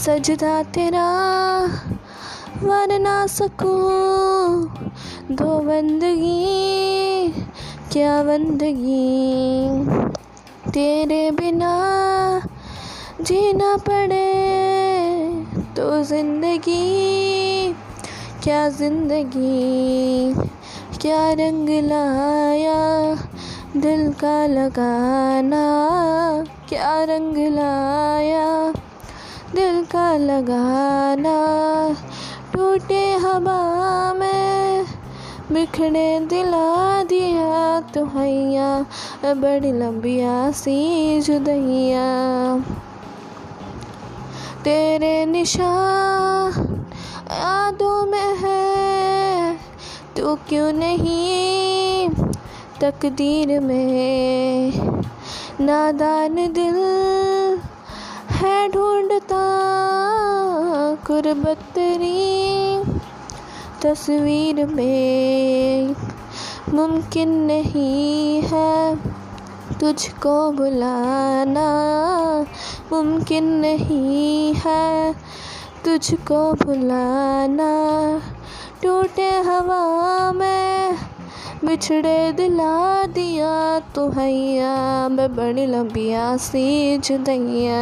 सजदा तेरा वर ना सकूँ दो बंदगी, क्या बंदगी? तेरे बिना जीना पड़े तो ज़िंदगी, क्या ज़िंदगी? क्या रंग लाया दिल का लगाना? क्या रंग लाया दिल का लगाना, टूटे हवा में बिखड़े दिला दिया तो हैया बड़ी लंबिया सी जुदैया। तेरे निशान यादों में है, तू क्यों नहीं तकदीर में? नादान दिल है ढूंढता कुर्बत तेरी तस्वीर में मुमकिन नहीं है तुझको बुलाना। मुमकिन नहीं है तुझको भुलाना टूटे हवा में बिछड़े दिला दिया तो हैया मैं बड़ी लंबिया सी जुदैया